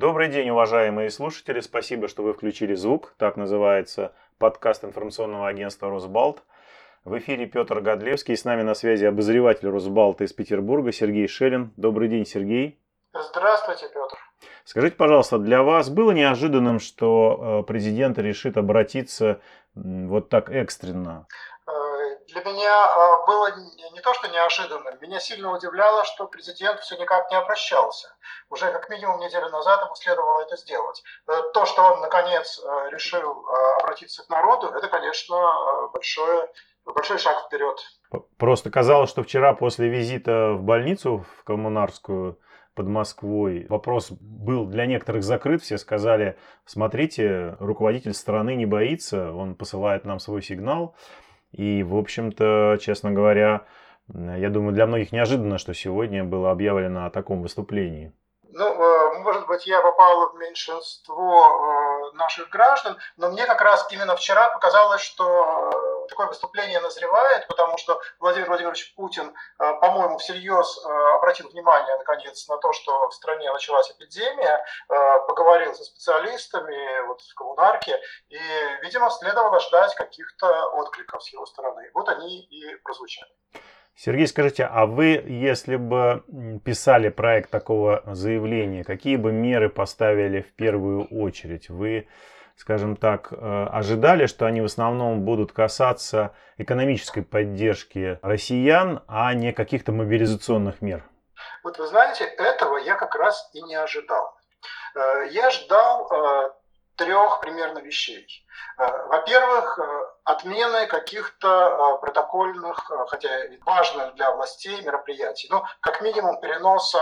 Добрый день, уважаемые слушатели. Спасибо, что вы включили звук. Так называется подкаст информационного агентства «Росбалт». В эфире Петр Годлевский. С нами на связи обозреватель «Росбалта» из Петербурга Сергей Шелин. Добрый день, Сергей. Здравствуйте, Петр. Скажите, пожалуйста, для вас было неожиданным, что э, президент решит обратиться вот так экстренно? Э, для меня э, было не то, что неожиданным, меня сильно удивляло, что президент все никак не обращался. Уже как минимум неделю назад ему следовало это сделать. То, что он наконец решил обратиться к народу, это, конечно, большое, большой шаг вперед. Просто казалось, что вчера после визита в больницу в Коммунарскую под Москвой. Вопрос был для некоторых закрыт. Все сказали, смотрите, руководитель страны не боится, он посылает нам свой сигнал. И, в общем-то, честно говоря, я думаю, для многих неожиданно, что сегодня было объявлено о таком выступлении. Ну, э, может быть, я попал в меньшинство э, наших граждан, но мне как раз именно вчера показалось, что такое выступление назревает, потому что Владимир Владимирович Путин, по-моему, всерьез обратил внимание, наконец, на то, что в стране началась эпидемия, поговорил со специалистами вот, в коммунарке, и, видимо, следовало ждать каких-то откликов с его стороны. Вот они и прозвучали. Сергей, скажите, а вы, если бы писали проект такого заявления, какие бы меры поставили в первую очередь? Вы, скажем так, э, ожидали, что они в основном будут касаться экономической поддержки россиян, а не каких-то мобилизационных мер? Вот вы знаете, этого я как раз и не ожидал. Э, я ждал э, трех примерно вещей. Э, во-первых, э, отмены каких-то э, протокольных, хотя и важных для властей мероприятий, ну, как минимум переноса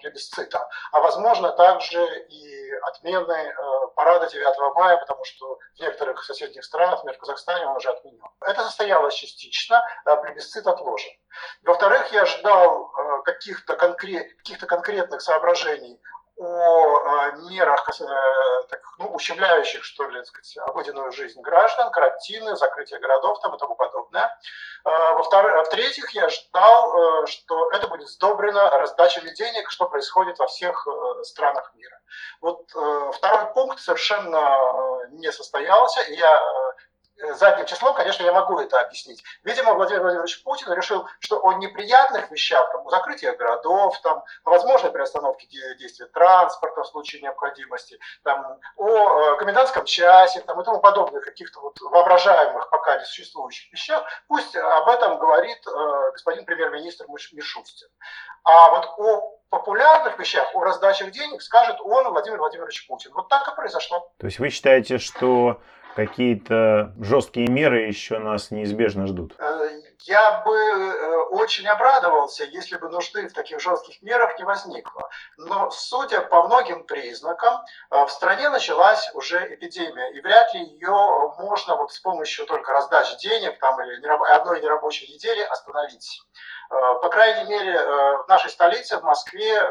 плебисцита, а возможно также и отмены парада 9 мая, потому что в некоторых соседних странах, например, в Казахстане он уже отменен. Это состоялось частично, плебисцит отложен. Во-вторых, я ждал каких-то конкрет, каких конкретных соображений о мерах, э, так, ну, ущемляющих, что ли, так сказать, обыденную жизнь граждан, карантины, закрытие городов там и тому подобное. А, в-третьих, я ждал, э, что это будет сдобрено раздачами денег, что происходит во всех э, странах мира. Вот второй пункт совершенно не состоялся, и я Э, задним числом, конечно, я могу это объяснить. Видимо, Владимир Владимирович Путин решил, что о неприятных вещах, там, о закрытии городов, там, о возможной приостановке действия транспорта в случае необходимости, там, о э, комендантском часе там, и тому подобных каких-то вот воображаемых пока не существующих вещах, пусть об этом говорит э, господин премьер-министр Мишустин. А вот о популярных вещах, о раздачах денег скажет он, Владимир Владимирович Путин. Вот так и произошло. То есть вы считаете, что какие-то жесткие меры еще нас неизбежно ждут? Э, я бы э, очень обрадовался, если бы нужды в таких жестких мерах не возникло. Но, судя по многим признакам, э, в стране началась уже эпидемия, и вряд ли ее можно вот с помощью только раздачи денег там, или одной нерабочей недели остановить. По крайней мере, в нашей столице, в Москве,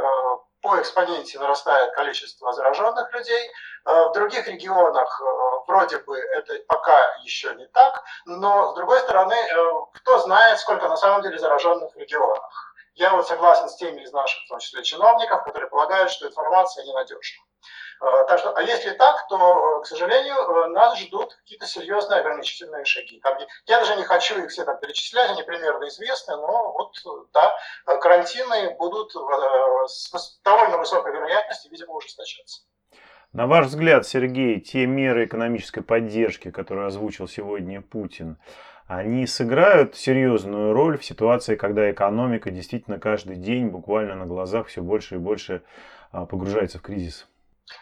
по экспоненте нарастает количество зараженных людей. В других регионах вроде бы это пока еще не так, но с другой стороны, э, кто знает, сколько на самом деле зараженных в регионах. Я вот согласен с теми из наших, в том числе чиновников, которые полагают, что информация ненадежна. Э, так что, а если так, то, э, к сожалению, нас ждут какие-то серьезные ограничительные шаги. Там, я даже не хочу их все там перечислять, они примерно известны, но вот, да, карантины будут с довольно высокой вероятностью, видимо, ужесточаться. На ваш взгляд, Сергей, те меры экономической поддержки, которые озвучил сегодня Путин, они сыграют серьезную роль в ситуации, когда экономика действительно каждый день буквально на глазах все больше и больше а, погружается в кризис?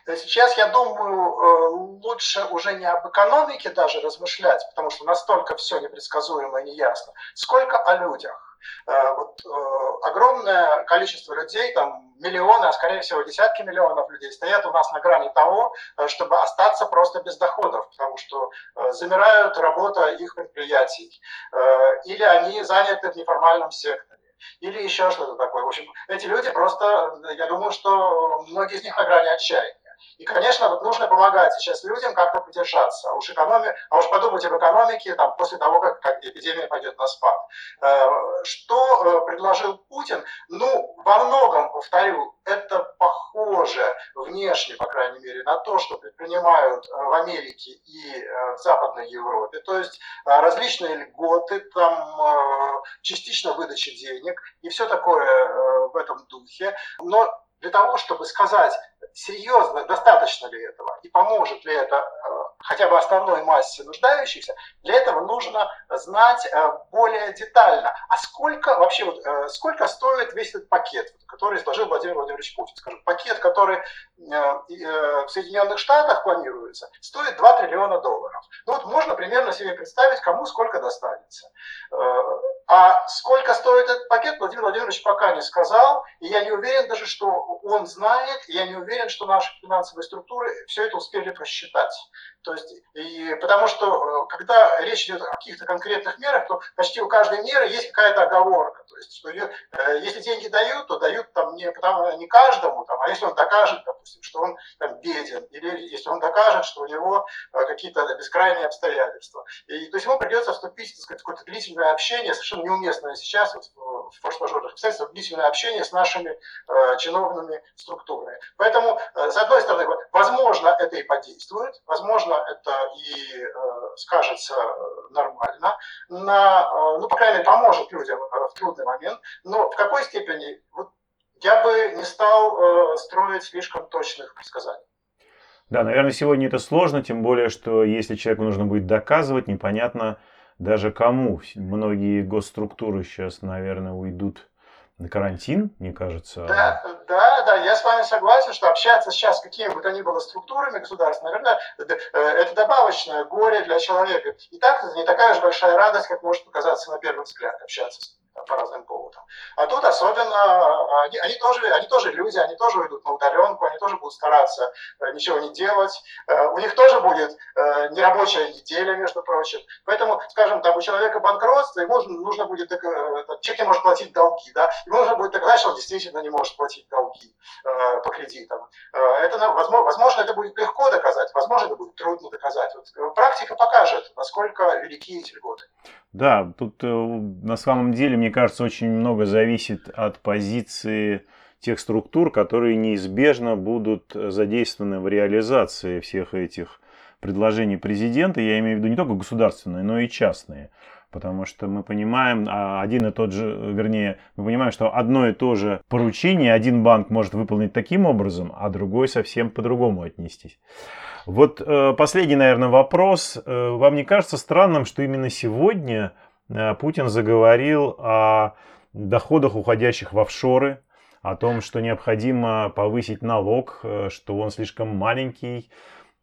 Сейчас, я думаю, э, лучше уже не об экономике даже размышлять, потому что настолько все непредсказуемо и неясно, сколько о людях. Э, вот, э, огромное количество людей, там миллионы, а скорее всего десятки миллионов людей стоят у нас на грани того, чтобы остаться просто без доходов, потому что замирают работа их предприятий, или они заняты в неформальном секторе или еще что-то такое. В общем, эти люди просто, я думаю, что многие из них на грани отчаяния. И, конечно, вот нужно помогать сейчас людям как-то поддержаться. А уж, экономи... а уж подумать об экономике там, после того, как, как эпидемия пойдет на спад. Э, что э, предложил Путин? Ну, во многом, повторю, это похоже внешне, по крайней мере, на то, что предпринимают э, в Америке и в Западной Европе. То есть различные льготы, там частично выдача денег и все такое в этом духе. Но для того, чтобы сказать, серьезно, достаточно ли этого и поможет ли это э, хотя бы основной массе нуждающихся, для этого нужно знать э, более детально, а сколько вообще, вот, э, сколько стоит весь этот пакет, который изложил Владимир Владимирович Путин. Скажем, пакет, который в Соединенных Штатах планируется, стоит 2 триллиона долларов. Ну вот можно примерно себе представить, кому сколько достанется. А сколько стоит этот пакет, Владимир Владимирович пока не сказал, и я не уверен даже, что он знает, и я не уверен, что наши финансовые структуры все это успели просчитать. То есть, и, потому что э, когда речь идет о каких-то конкретных мерах, то почти у каждой меры есть какая-то оговорка. То есть, что ее, э, если деньги дают, то дают там не, потому, не каждому, там, а если он докажет, допустим, что он там, беден, или если он докажет, что у него э, какие-то бескрайние обстоятельства. И, то есть ему придется вступить в какое-то длительное общение, совершенно неуместное сейчас, вот, в форс-мажорных обстоятельствах, длительное общение с нашими э, чиновными структурами. Поэтому, э, с одной стороны, возможно, это и подействует, возможно, это и э, скажется нормально, на, э, ну, по крайней мере, поможет людям э, в трудный момент, но в какой степени, вот, я бы не стал строить слишком точных предсказаний. Да, наверное, сегодня это сложно, тем более, что если человеку нужно будет доказывать, непонятно даже кому. Многие госструктуры сейчас, наверное, уйдут на карантин, мне кажется. Да, да, да, я с вами согласен, что общаться сейчас с какими бы то ни было структурами государственными, наверное, э, это добавочное горе для человека. И так не такая же большая радость, как может показаться на первый взгляд общаться с по разным поводам. А тут особенно они, они, тоже, они тоже люди, они тоже уйдут на удаленку, они тоже будут стараться э, ничего не делать. Э, у них тоже будет э, нерабочая неделя, между прочим. Поэтому, скажем, там у человека банкротство, ему нужно будет, человек не может платить долги, да, ему нужно будет доказать, что он действительно не может платить долги по кредитам. Это, возможно, возможно, это будет легко доказать, возможно, это будет трудно доказать. Вот практика покажет, насколько велики эти льготы. Да, тут на самом деле мне кажется, очень много зависит от позиции тех структур, которые неизбежно будут задействованы в реализации всех этих предложений президента. Я имею в виду не только государственные, но и частные. Потому что мы понимаем, а, один и тот же, вернее, мы понимаем, что одно и то же поручение один банк может выполнить таким образом, а другой совсем по-другому отнестись. Вот э, последний, наверное, вопрос. Э, вам не кажется странным, что именно сегодня Путин заговорил о доходах, уходящих в офшоры, о том, что необходимо повысить налог, э, что он слишком маленький.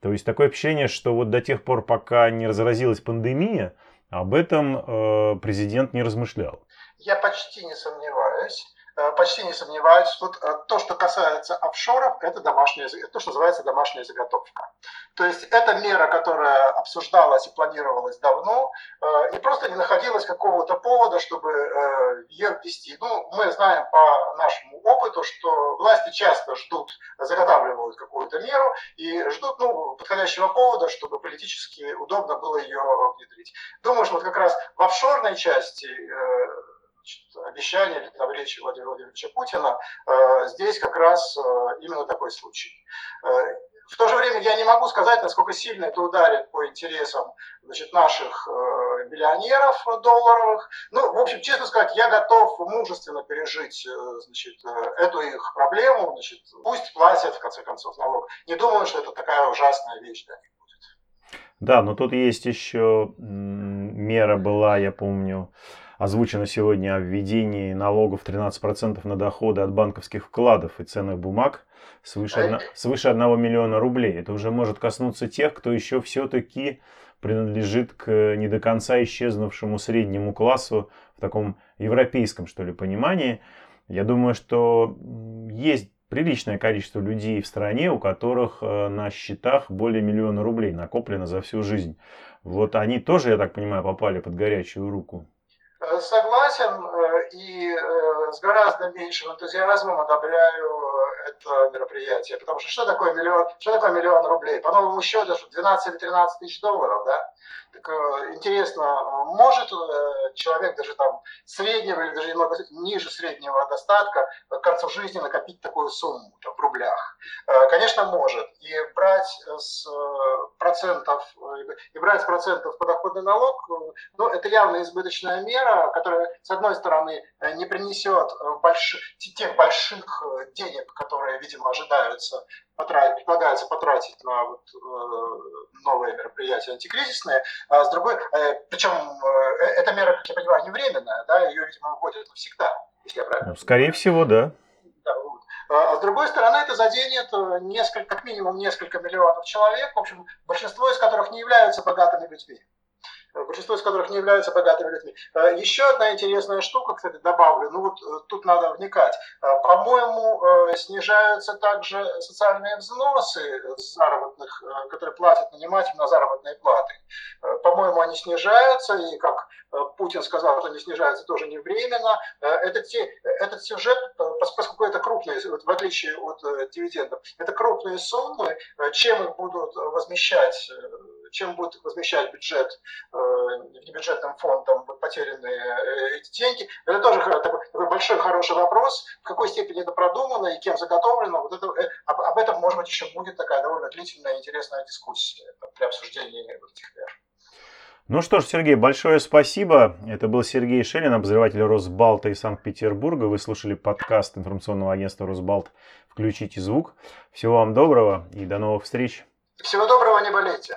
То есть такое ощущение, что вот до тех пор, пока не разразилась пандемия, об этом э, президент не размышлял. Я почти не сомневаюсь. Э, почти не сомневаюсь. Вот э, то, что касается офшоров, это домашняя, то, что называется домашняя заготовка. То есть это мера, которая обсуждалась и планировалась давно, э, и просто не находилось какого-то повода, чтобы ее ввести. Ну, мы знаем по нашему опыту, что власти часто ждут, заготавливают какую-то меру и ждут ну, подходящего повода, чтобы политически удобно было ее внедрить. Думаю, что вот как раз в офшорной части обещания или там речи Владимира Владимировича Путина, э, здесь как раз э, именно такой случай. Э, в то же время я не могу сказать, насколько сильно это ударит по интересам значит, наших миллионеров долларовых. Ну, в общем, честно сказать, я готов мужественно пережить значит, эту их проблему. Значит, пусть платят, в конце концов, налог. Не думаю, что это такая ужасная вещь для них будет. Да, но тут есть еще мера была, я помню, озвучено сегодня о введении налогов 13% на доходы от банковских вкладов и ценных бумаг свыше, свыше 1 миллиона рублей. Это уже может коснуться тех, кто еще все-таки принадлежит к не до конца исчезнувшему среднему классу в таком европейском, что ли, понимании. Я думаю, что есть приличное количество людей в стране, у которых э, на счетах более миллиона рублей накоплено за всю жизнь. Вот они тоже, я так понимаю, попали под горячую руку. Согласен э, и э, с гораздо меньшим энтузиазмом одобряю это мероприятие. Потому что что такое миллион, что такое миллион рублей? По новому счету 12 или 13 тысяч долларов, да? Так, э, интересно, может э, человек даже там среднего или даже немного ниже среднего достатка к концу жизни накопить такую сумму там, в рублях? Э, конечно, может. И брать с процентов, и брать с процентов подоходный налог, ну, это явно избыточная мера, которая, с одной стороны, не принесет больш... тех больших денег, которые, видимо, ожидаются потратить, предполагается потратить на вот, новые мероприятия антикризисные, а с другой, э, причем э, эта мера, как я понимаю, не временная, да, ее, видимо, вводят навсегда, если я правильно Скорее всего, да. да вот. А, а с другой стороны, это заденет э, несколько, как минимум несколько миллионов человек, в общем, большинство из которых не являются богатыми людьми большинство из которых не являются богатыми людьми. Э, еще одна интересная штука, кстати, добавлю, ну вот э, тут надо вникать. Э, по-моему, снижаются также социальные взносы заработных, которые платят нанимателям на заработные платы. По-моему, они снижаются, и как Путин сказал, что они снижаются тоже не временно. Этот, этот сюжет, поскольку это крупные, в отличие от дивидендов, это крупные суммы, чем их будут возмещать чем будет возмещать бюджет э, внебюджетным фондом потерянные э, эти деньги. Это тоже такой, такой большой хороший вопрос, в какой степени это продумано и кем заготовлено. Вот это, э, об, об этом, может быть, еще будет такая довольно длительная и интересная дискуссия при обсуждении этих мер. Ну что ж, Сергей, большое спасибо. Это был Сергей Шелин, обозреватель Росбалта из Санкт-Петербурга. Вы слушали подкаст информационного агентства Росбалт «Включите звук». Всего вам доброго и до новых встреч. Всего доброго, не болейте.